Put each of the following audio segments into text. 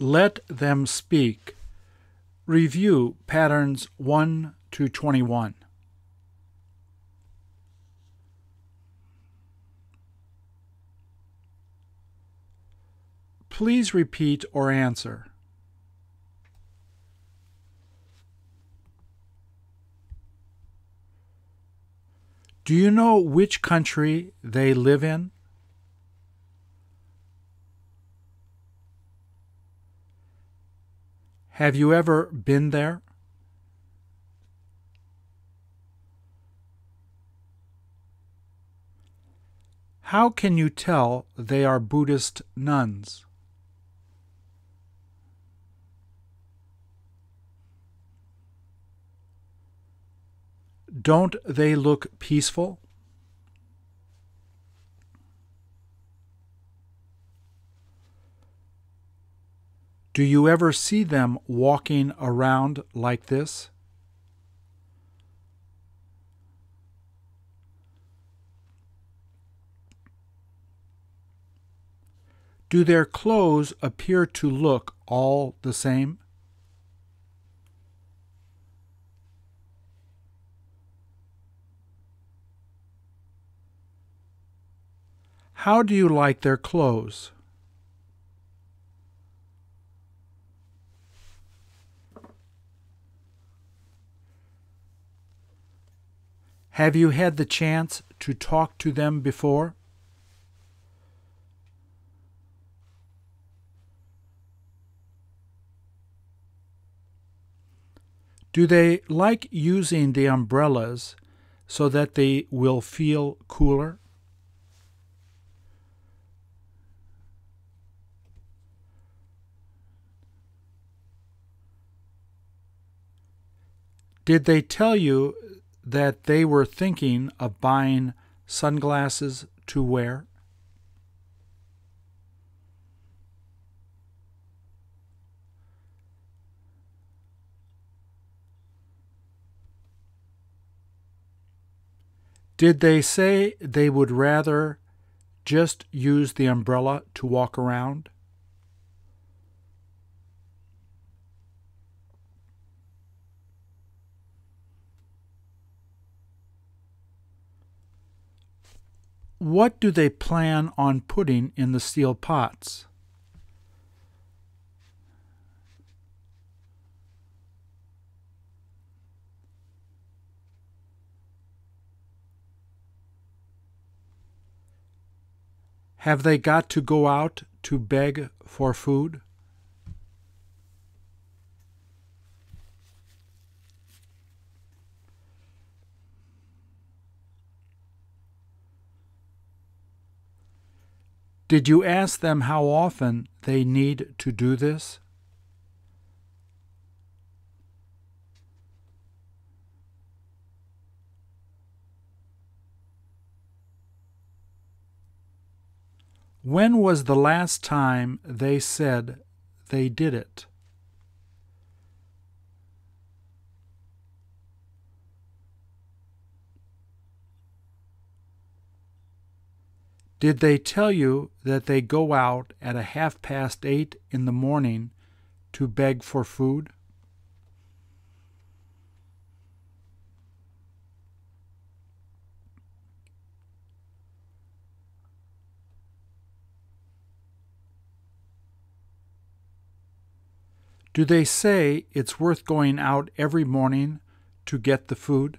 Let them speak. Review patterns 1 to 21. Please repeat or answer. Do you know which country they live in? Have you ever been there? How can you tell they are Buddhist nuns? Don't they look peaceful? Do you ever see them walking around like this? Do their clothes appear to look all the same? How do you like their clothes? Have you had the chance to talk to them before? Do they like using the umbrellas so that they will feel cooler? Did they tell you that they were thinking of buying sunglasses to wear? Did they say they would rather just use the umbrella to walk around? What do they plan on putting in the steel pots? Have they got to go out to beg for food? Did you ask them how often they need to do this? When was the last time they said they did it? Did they tell you that they go out at a half past eight in the morning to beg for food? Do they say it's worth going out every morning to get the food?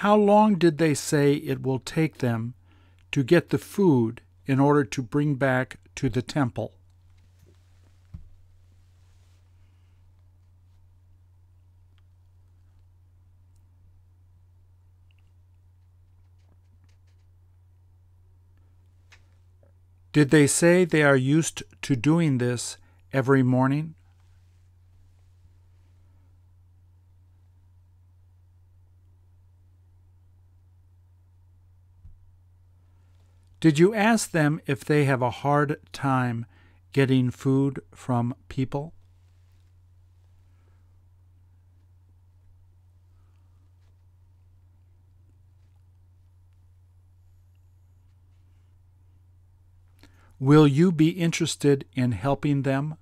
How long did they say it will take them to get the food in order to bring back to the temple? Did they say they are used to doing this every morning? Did you ask them if they have a hard time getting food from people? Will you be interested in helping them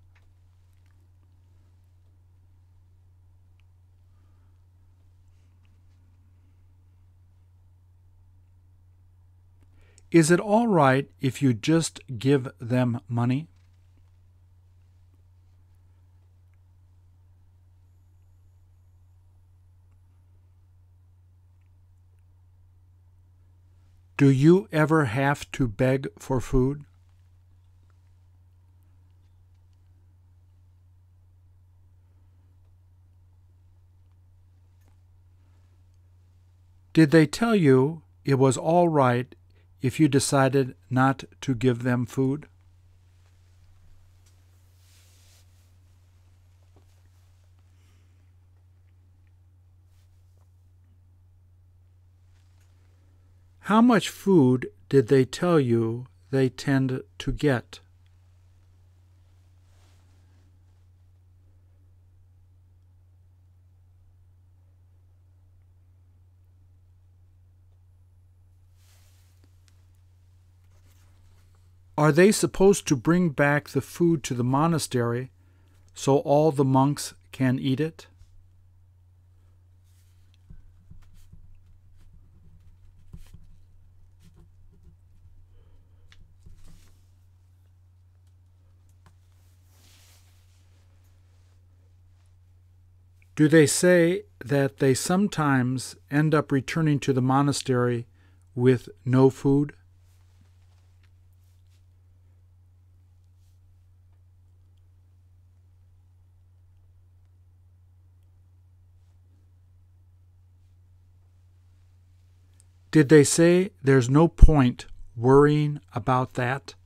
Is it all right if you just give them money? Do you ever have to beg for food? Did they tell you it was all right if you decided not to give them food? How much food did they tell you they tend to get? Are they supposed to bring back the food to the monastery so all the monks can eat it? Do they say that they sometimes end up returning to the monastery with no food? Did they say there's no point worrying about that?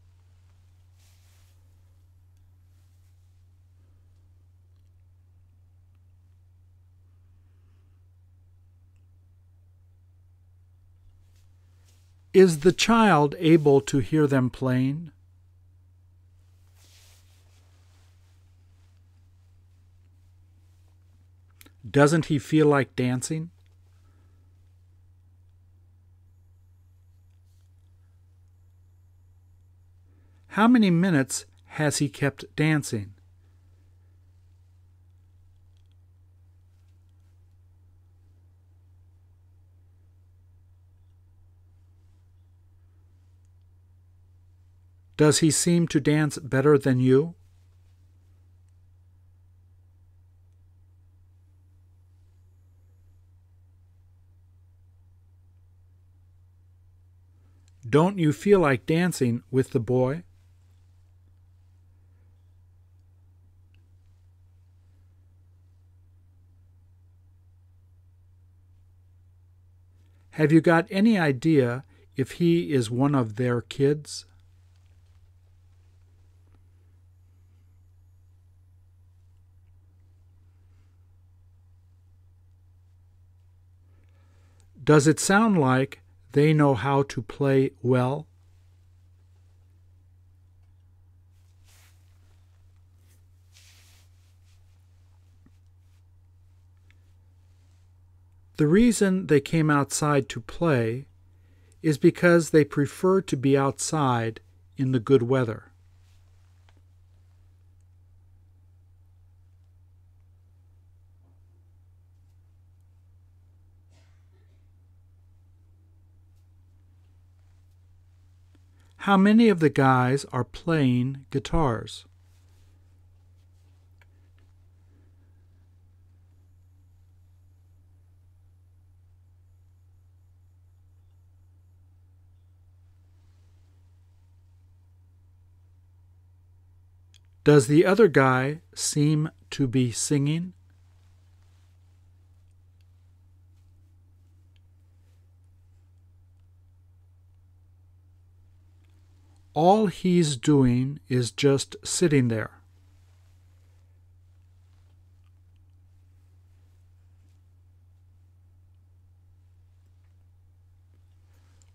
Is the child able to hear them playing? Doesn't he feel like dancing? How many minutes has he kept dancing? Does he seem to dance better than you? Don't you feel like dancing with the boy? Have you got any idea if he is one of their kids? Does it sound like they know how to play well? The reason they came outside to play is because they prefer to be outside in the good weather. How many of the guys are playing guitars? Does the other guy seem to be singing? All he's doing is just sitting there.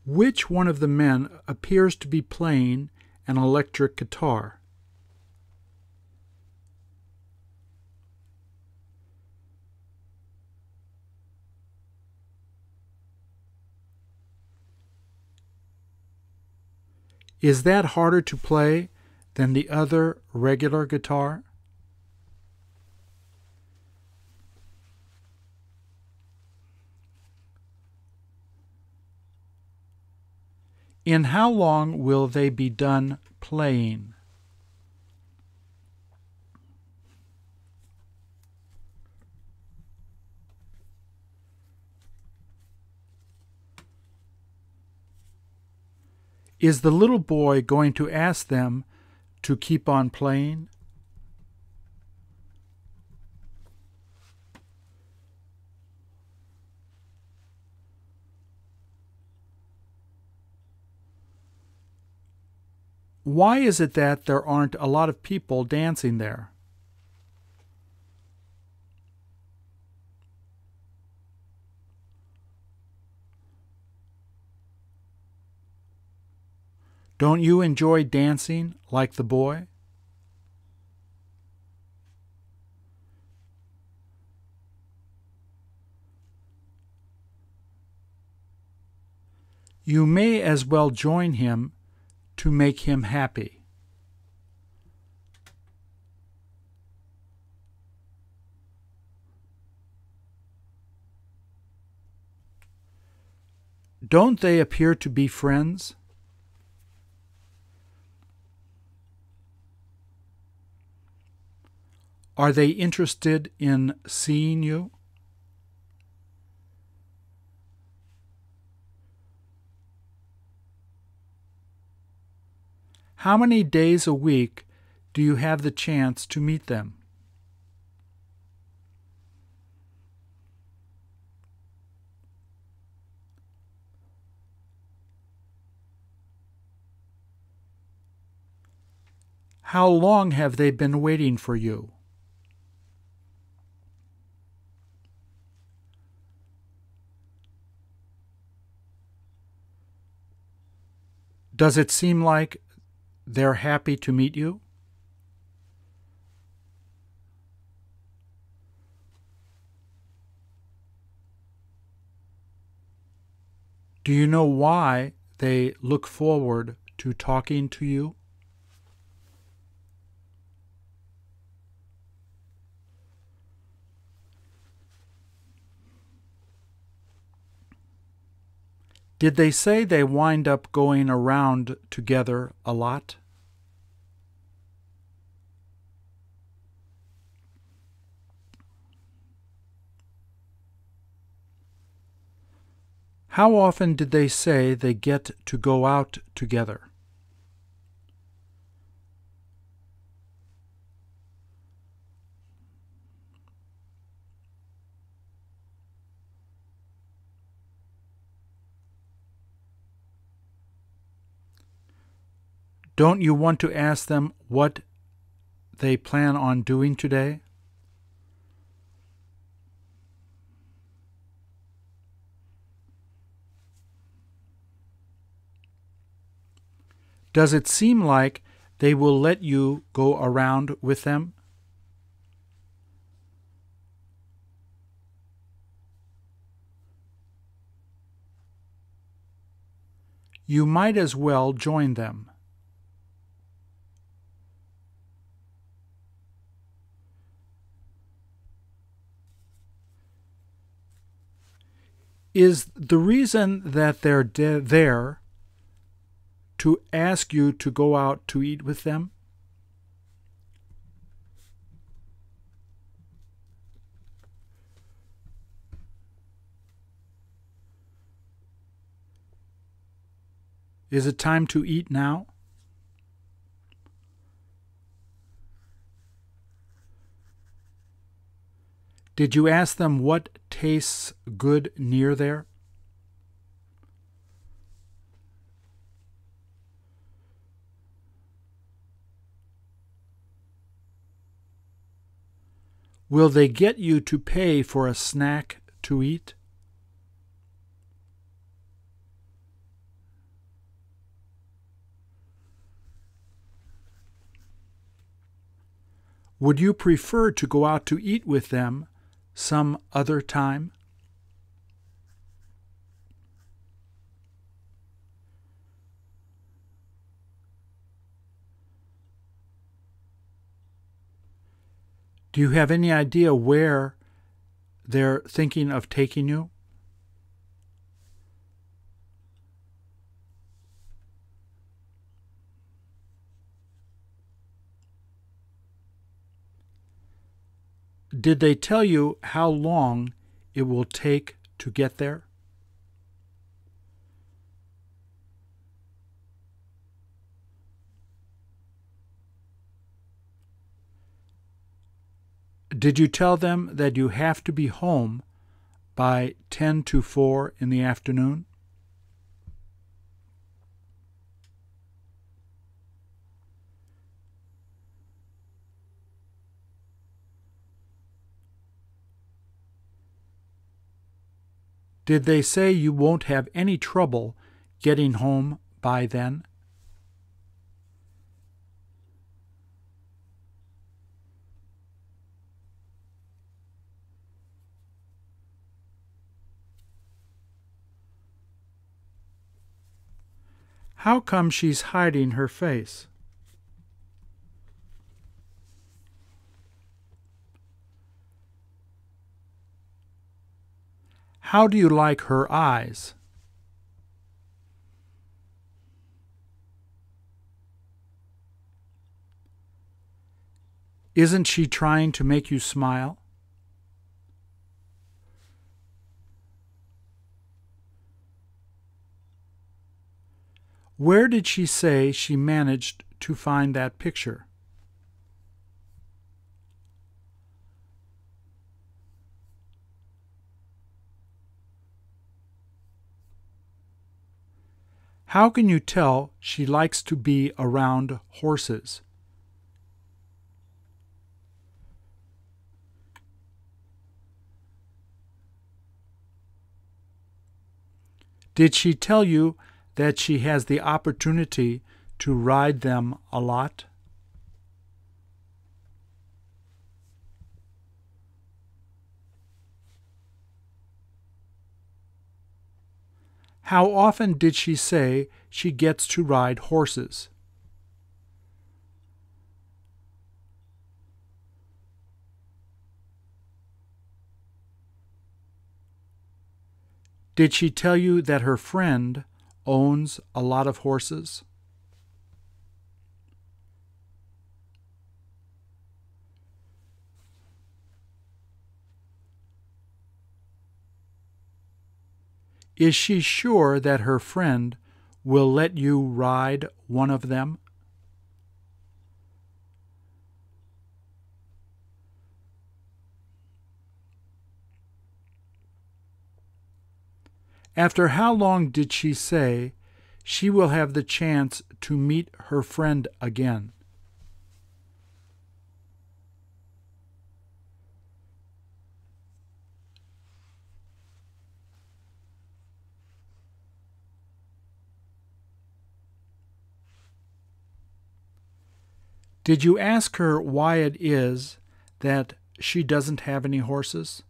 Which one of the men appears to be playing an electric guitar? Is that harder to play than the other regular guitar? In how long will they be done playing? Is the little boy going to ask them to keep on playing? Why is it that there aren't a lot of people dancing there? Don't you enjoy dancing like the boy? You may as well join him to make him happy. Don't they appear to be friends? Are they interested in seeing you? How many days a week do you have the chance to meet them? How long have they been waiting for you? Does it seem like they're happy to meet you? Do you know why they look forward to talking to you? Did they say they wind up going around together a lot? How often did they say they get to go out together? Don't you want to ask them what they plan on doing today? Does it seem like they will let you go around with them? You might as well join them. Is the reason that they're de- there to ask you to go out to eat with them? Is it time to eat now? Did you ask them what tastes good near there? Will they get you to pay for a snack to eat? Would you prefer to go out to eat with them some other time? Do you have any idea where they're thinking of taking you? Did they tell you how long it will take to get there? Did you tell them that you have to be home by 10 to 4 in the afternoon? Did they say you won't have any trouble getting home by then? How come she's hiding her face? How do you like her eyes? Isn't she trying to make you smile? Where did she say she managed to find that picture? How can you tell she likes to be around horses? Did she tell you that she has the opportunity to ride them a lot? How often did she say she gets to ride horses? Did she tell you that her friend owns a lot of horses? Is she sure that her friend will let you ride one of them? After how long did she say she will have the chance to meet her friend again? Did you ask her why it is that she doesn't have any horses?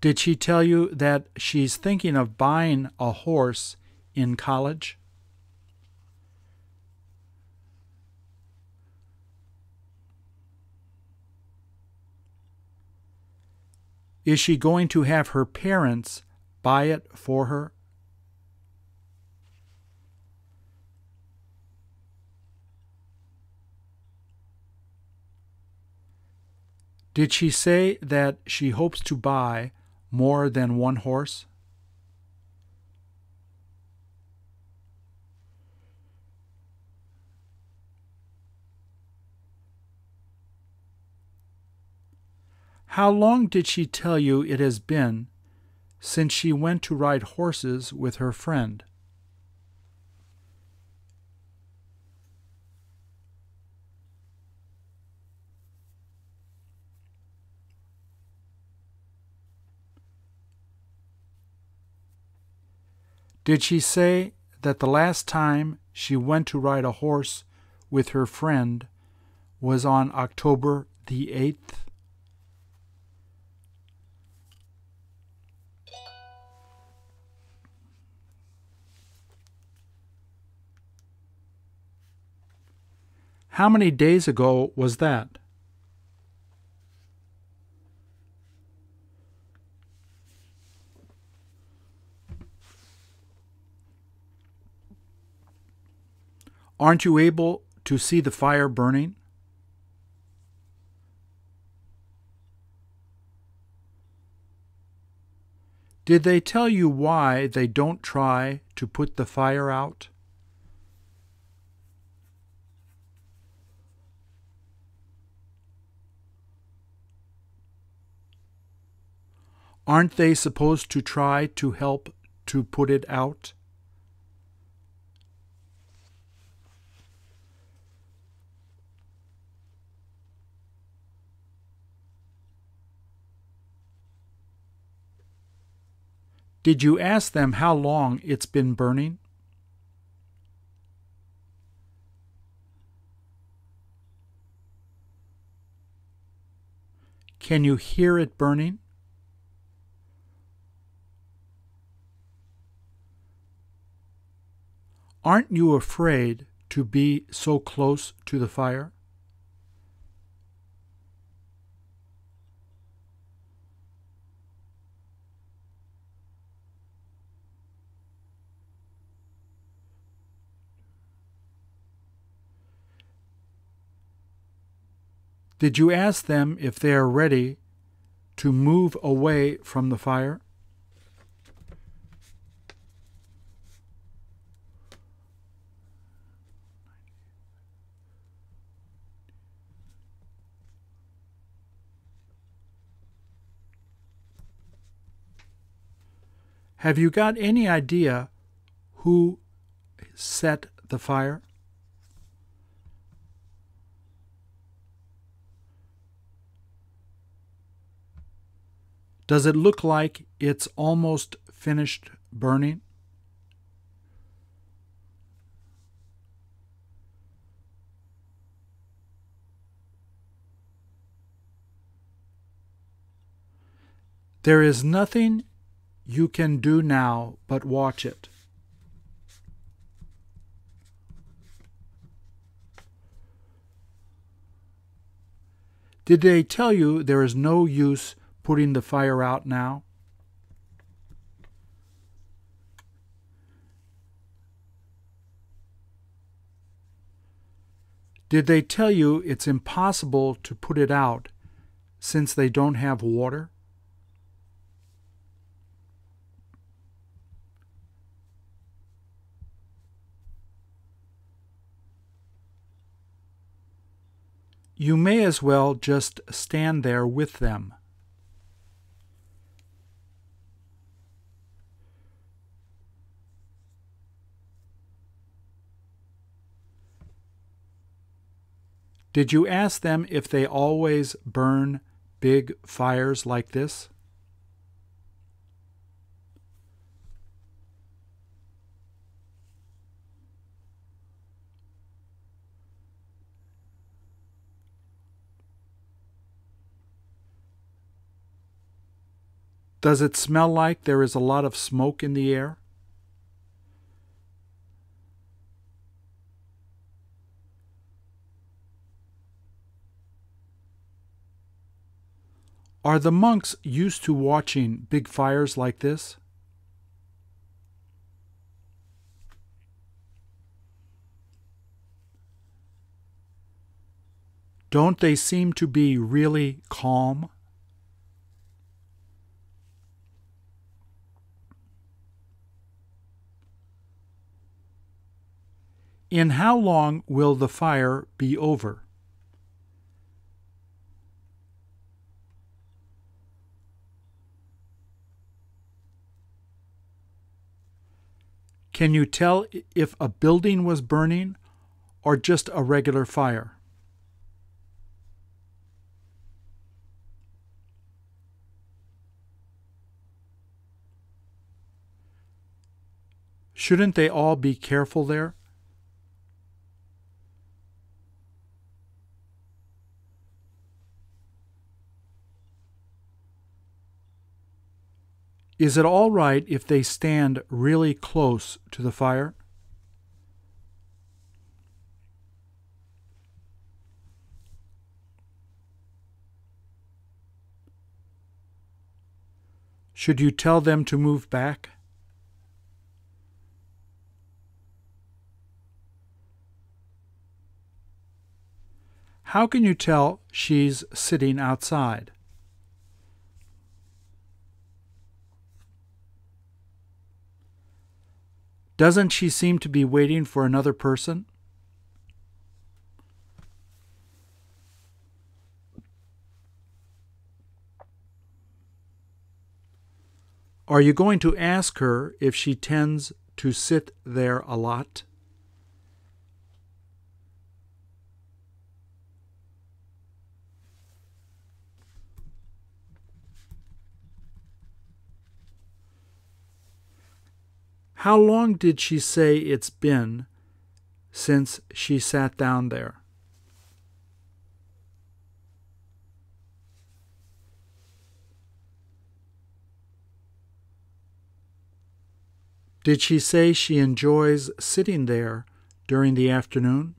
Did she tell you that she's thinking of buying a horse in college? Is she going to have her parents buy it for her? Did she say that she hopes to buy more than one horse? How long did she tell you it has been since she went to ride horses with her friend? Did she say that the last time she went to ride a horse with her friend was on October the 8th? How many days ago was that? Aren't you able to see the fire burning? Did they tell you why they don't try to put the fire out? Aren't they supposed to try to help to put it out? Did you ask them how long it's been burning? Can you hear it burning? Aren't you afraid to be so close to the fire? Did you ask them if they are ready to move away from the fire? Have you got any idea who set the fire? Does it look like it's almost finished burning? There is nothing you can do now but watch it. Did they tell you there is no use putting the fire out now? Did they tell you it's impossible to put it out since they don't have water? You may as well just stand there with them. Did you ask them if they always burn big fires like this? Does it smell like there is a lot of smoke in the air? Are the monks used to watching big fires like this? Don't they seem to be really calm? In how long will the fire be over? Can you tell if a building was burning or just a regular fire? Shouldn't they all be careful there? Is it all right if they stand really close to the fire? Should you tell them to move back? How can you tell she's sitting outside? Doesn't she seem to be waiting for another person? Are you going to ask her if she tends to sit there a lot? How long did she say it's been since she sat down there? Did she say she enjoys sitting there during the afternoon?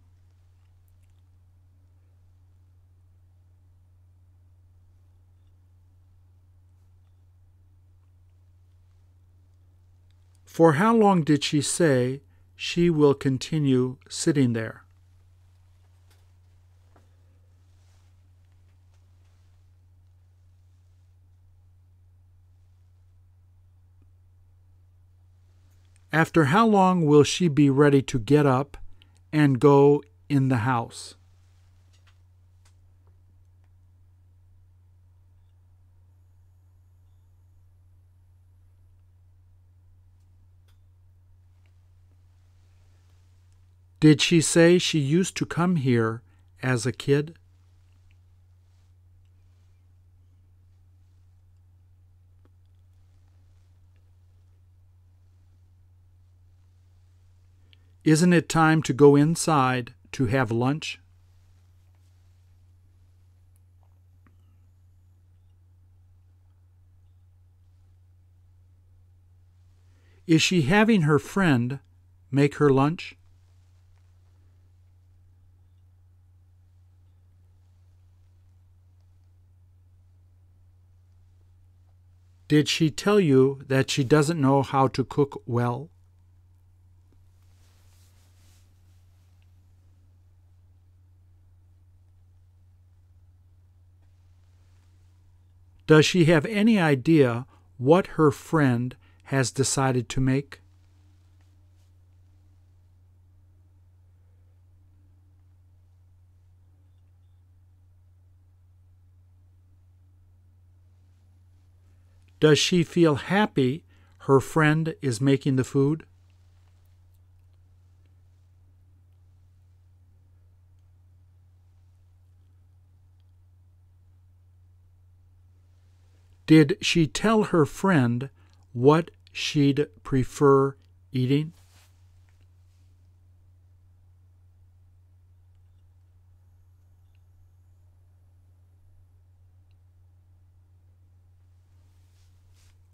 For how long did she say she will continue sitting there? After how long will she be ready to get up and go in the house? Did she say she used to come here as a kid? Isn't it time to go inside to have lunch? Is she having her friend make her lunch? Did she tell you that she doesn't know how to cook well? Does she have any idea what her friend has decided to make? Does she feel happy her friend is making the food? Did she tell her friend what she'd prefer eating?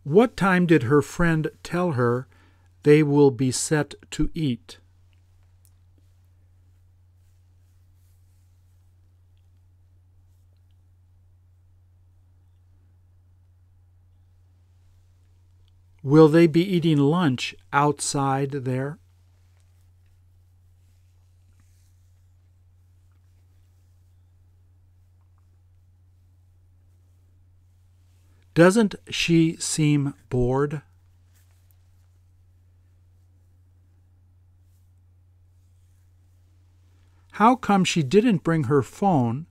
What time did her friend tell her they will be set to eat? Will they be eating lunch outside there? Doesn't she seem bored? How come she didn't bring her phone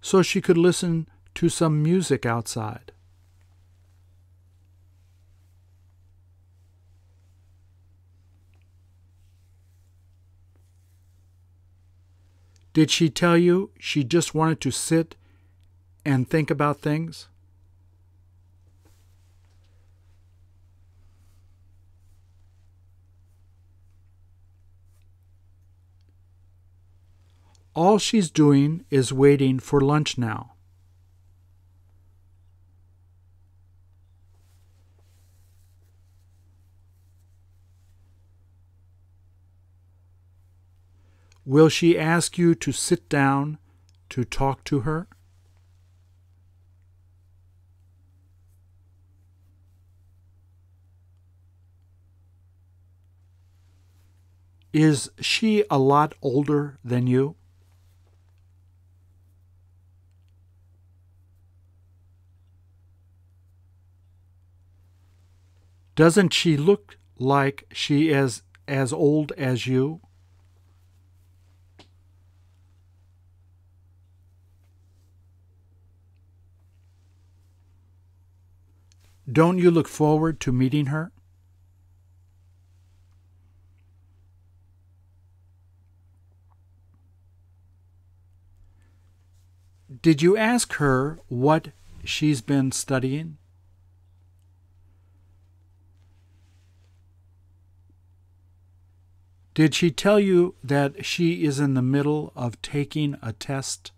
so she could listen to some music outside? Did she tell you she just wanted to sit and think about things? All she's doing is waiting for lunch now. Will she ask you to sit down to talk to her? Is she a lot older than you? Doesn't she look like she is as old as you? Don't you look forward to meeting her? Did you ask her what she's been studying? Did she tell you that she is in the middle of taking a test?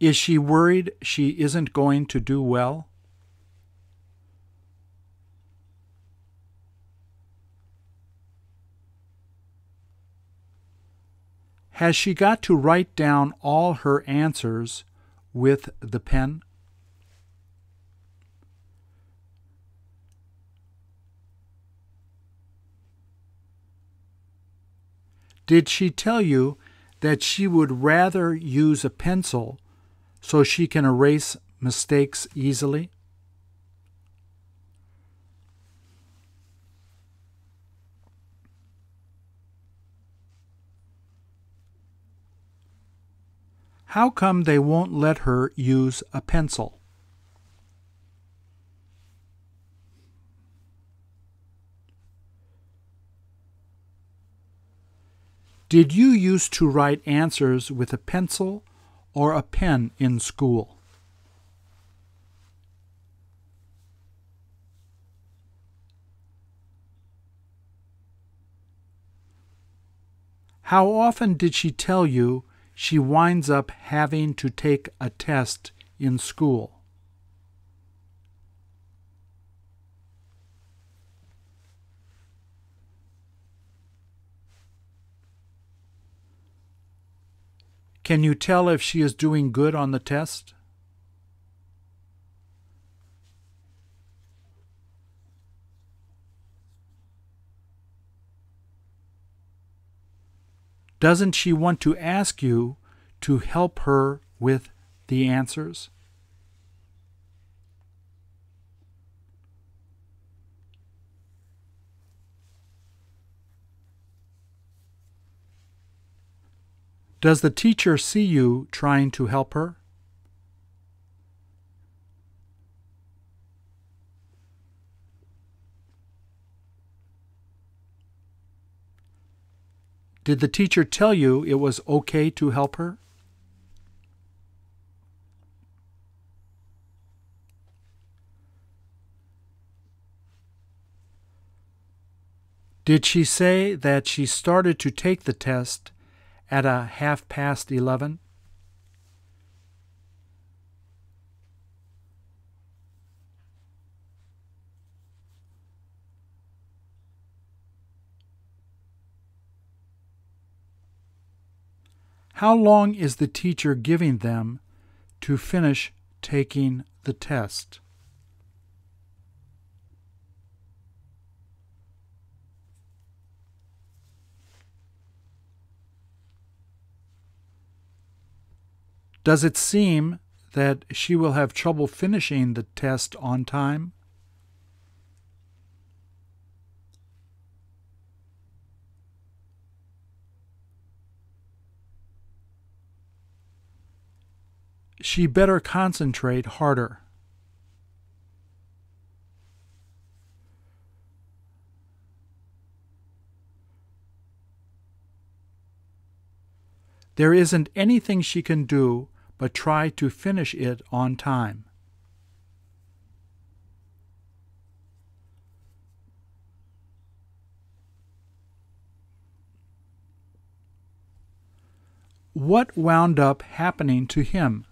Is she worried she isn't going to do well? Has she got to write down all her answers with the pen? Did she tell you that she would rather use a pencil so she can erase mistakes easily? How come they won't let her use a pencil? Did you used to write answers with a pencil or a pen in school? How often did she tell you she winds up having to take a test in school. Can you tell if she is doing good on the test? Doesn't she want to ask you to help her with the answers? Does the teacher see you trying to help her? Did the teacher tell you it was okay to help her? Did she say that she started to take the test at a half past eleven? How long is the teacher giving them to finish taking the test? Does it seem that she will have trouble finishing the test on time? She better concentrate harder. There isn't anything she can do but try to finish it on time. What wound up happening to him?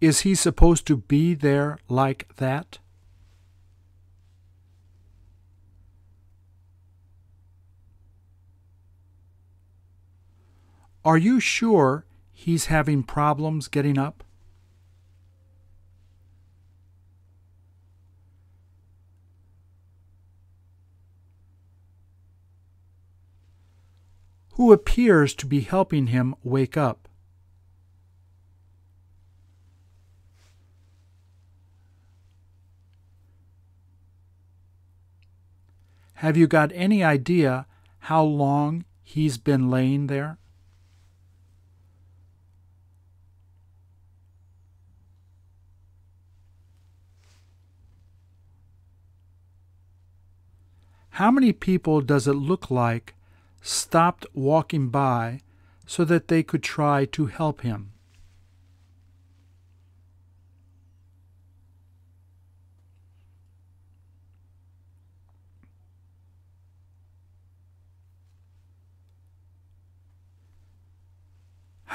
Is he supposed to be there like that? Are you sure he's having problems getting up? Who appears to be helping him wake up? Have you got any idea how long he's been laying there? How many people does it look like stopped walking by so that they could try to help him?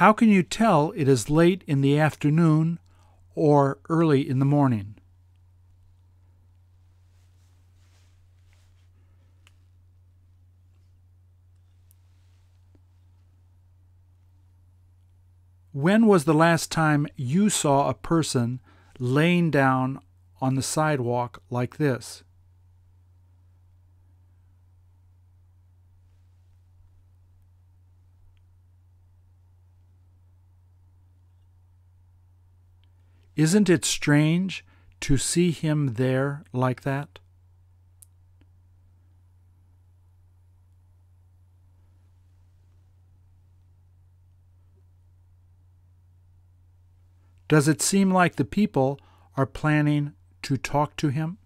How can you tell it is late in the afternoon or early in the morning? When was the last time you saw a person laying down on the sidewalk like this? Isn't it strange to see him there like that? Does it seem like the people are planning to talk to him?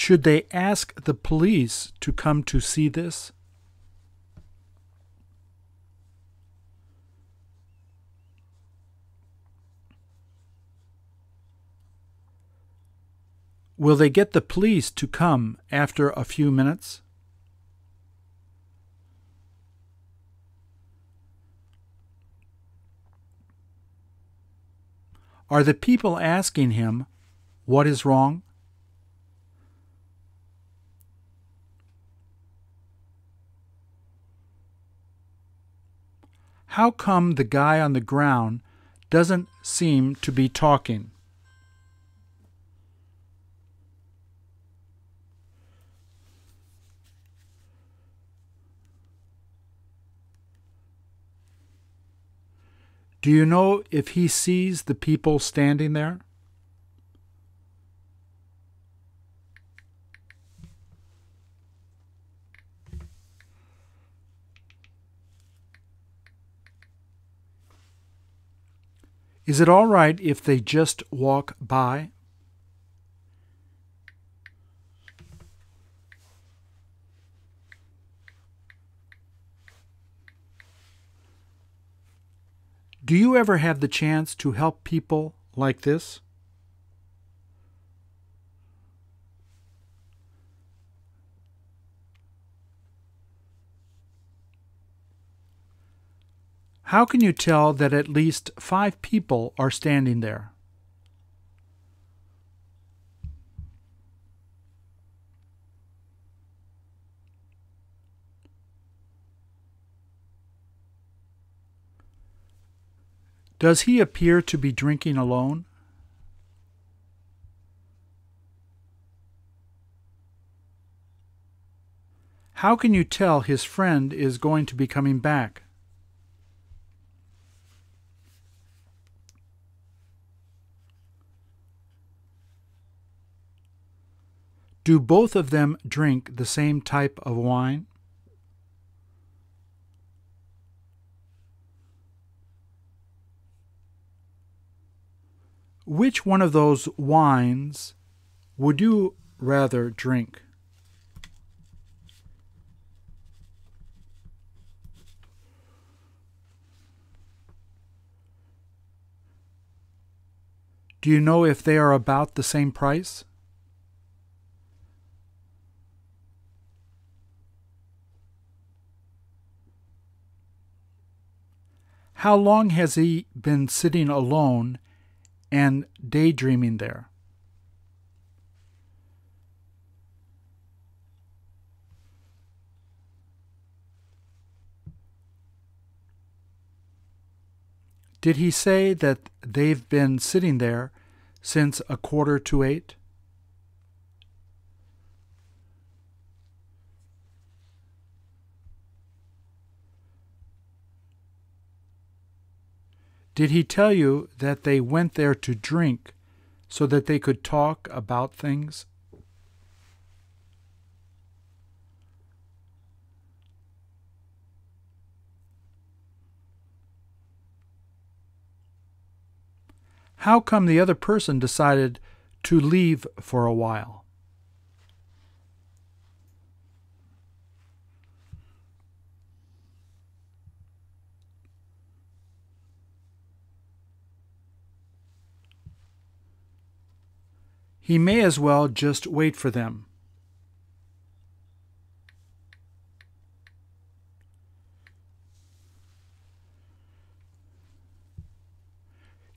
Should they ask the police to come to see this? Will they get the police to come after a few minutes? Are the people asking him what is wrong? How come the guy on the ground doesn't seem to be talking? Do you know if he sees the people standing there? Is it all right if they just walk by? Do you ever have the chance to help people like this? How can you tell that at least five people are standing there? Does he appear to be drinking alone? How can you tell his friend is going to be coming back? Do both of them drink the same type of wine? Which one of those wines would you rather drink? Do you know if they are about the same price? How long has he been sitting alone and daydreaming there? Did he say that they've been sitting there since a quarter to eight? Did he tell you that they went there to drink so that they could talk about things? How come the other person decided to leave for a while? He may as well just wait for them.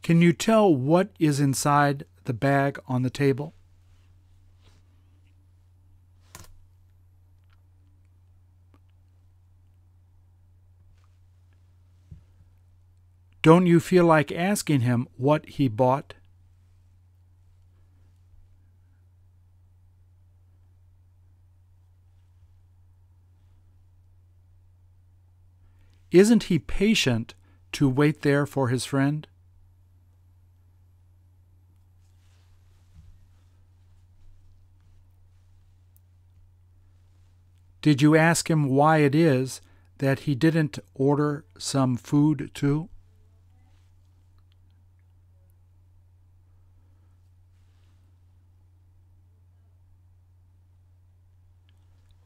Can you tell what is inside the bag on the table? Don't you feel like asking him what he bought? Isn't he patient to wait there for his friend? Did you ask him why it is that he didn't order some food too?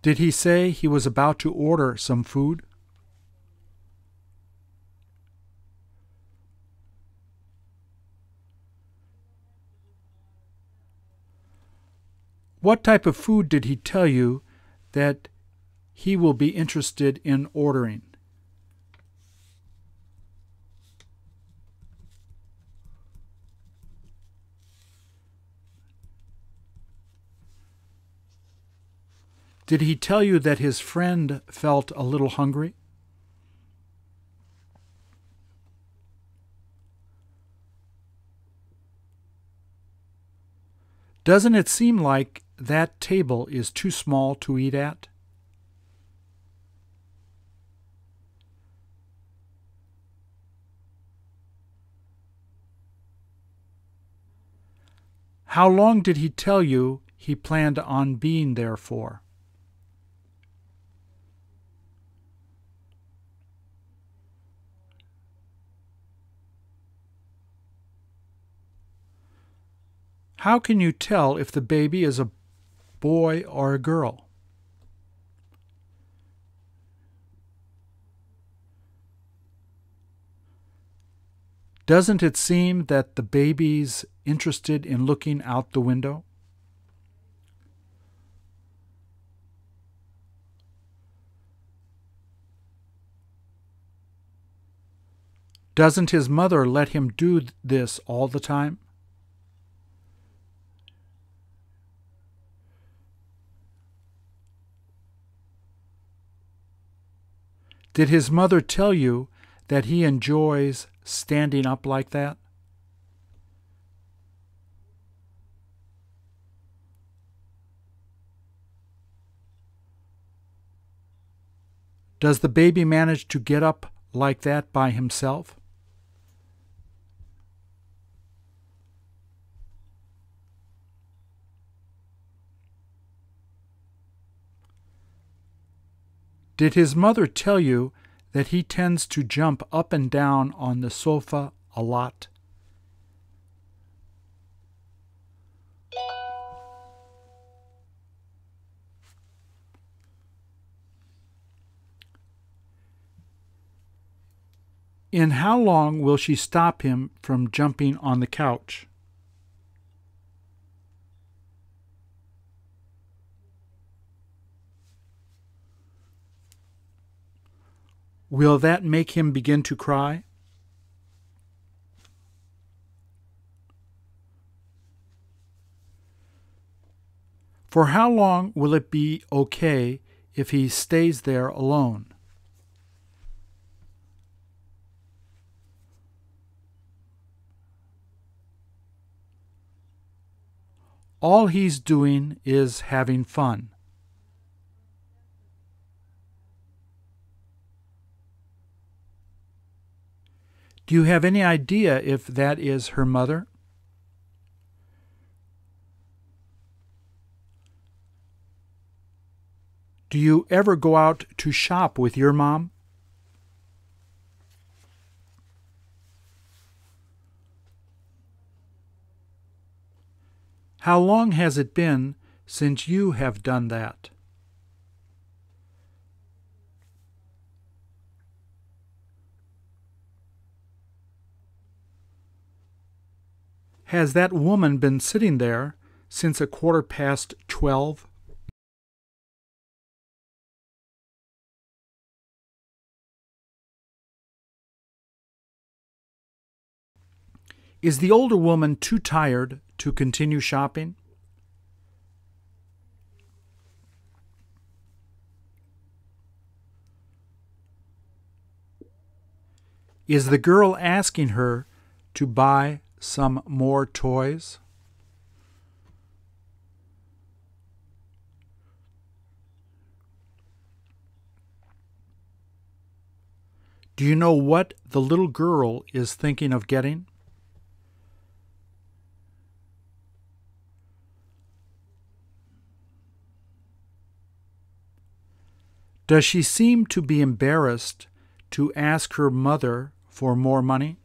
Did he say he was about to order some food? What type of food did he tell you that he will be interested in ordering? Did he tell you that his friend felt a little hungry? Doesn't it seem like that table is too small to eat at? How long did he tell you he planned on being there for? How can you tell if the baby is a boy or a girl? Doesn't it seem that the baby's interested in looking out the window? Doesn't his mother let him do this all the time? Did his mother tell you that he enjoys standing up like that? Does the baby manage to get up like that by himself? Did his mother tell you that he tends to jump up and down on the sofa a lot? In how long will she stop him from jumping on the couch? Will that make him begin to cry? For how long will it be okay if he stays there alone? All he's doing is having fun. Do you have any idea if that is her mother? Do you ever go out to shop with your mom? How long has it been since you have done that? Has that woman been sitting there since a quarter past twelve? Is the older woman too tired to continue shopping? Is the girl asking her to buy some more toys? Do you know what the little girl is thinking of getting? Does she seem to be embarrassed to ask her mother for more money?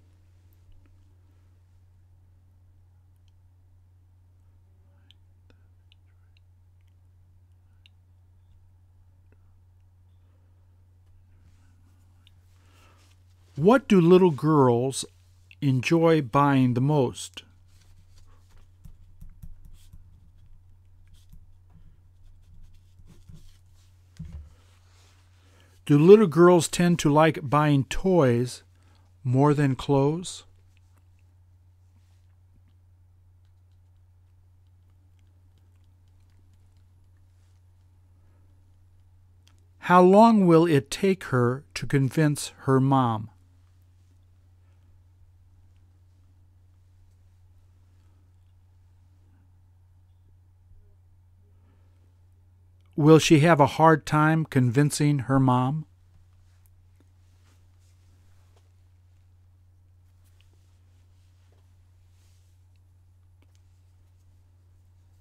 What do little girls enjoy buying the most? Do little girls tend to like buying toys more than clothes? How long will it take her to convince her mom? Will she have a hard time convincing her mom?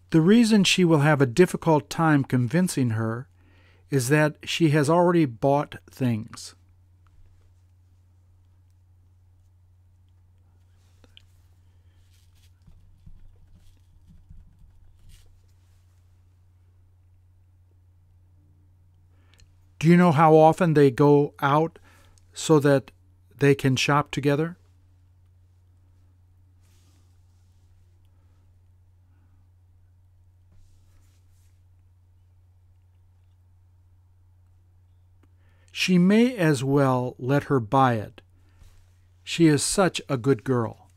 The reason she will have a difficult time convincing her is that she has already bought things. Do you know how often they go out so that they can shop together? She may as well let her buy it. She is such a good girl.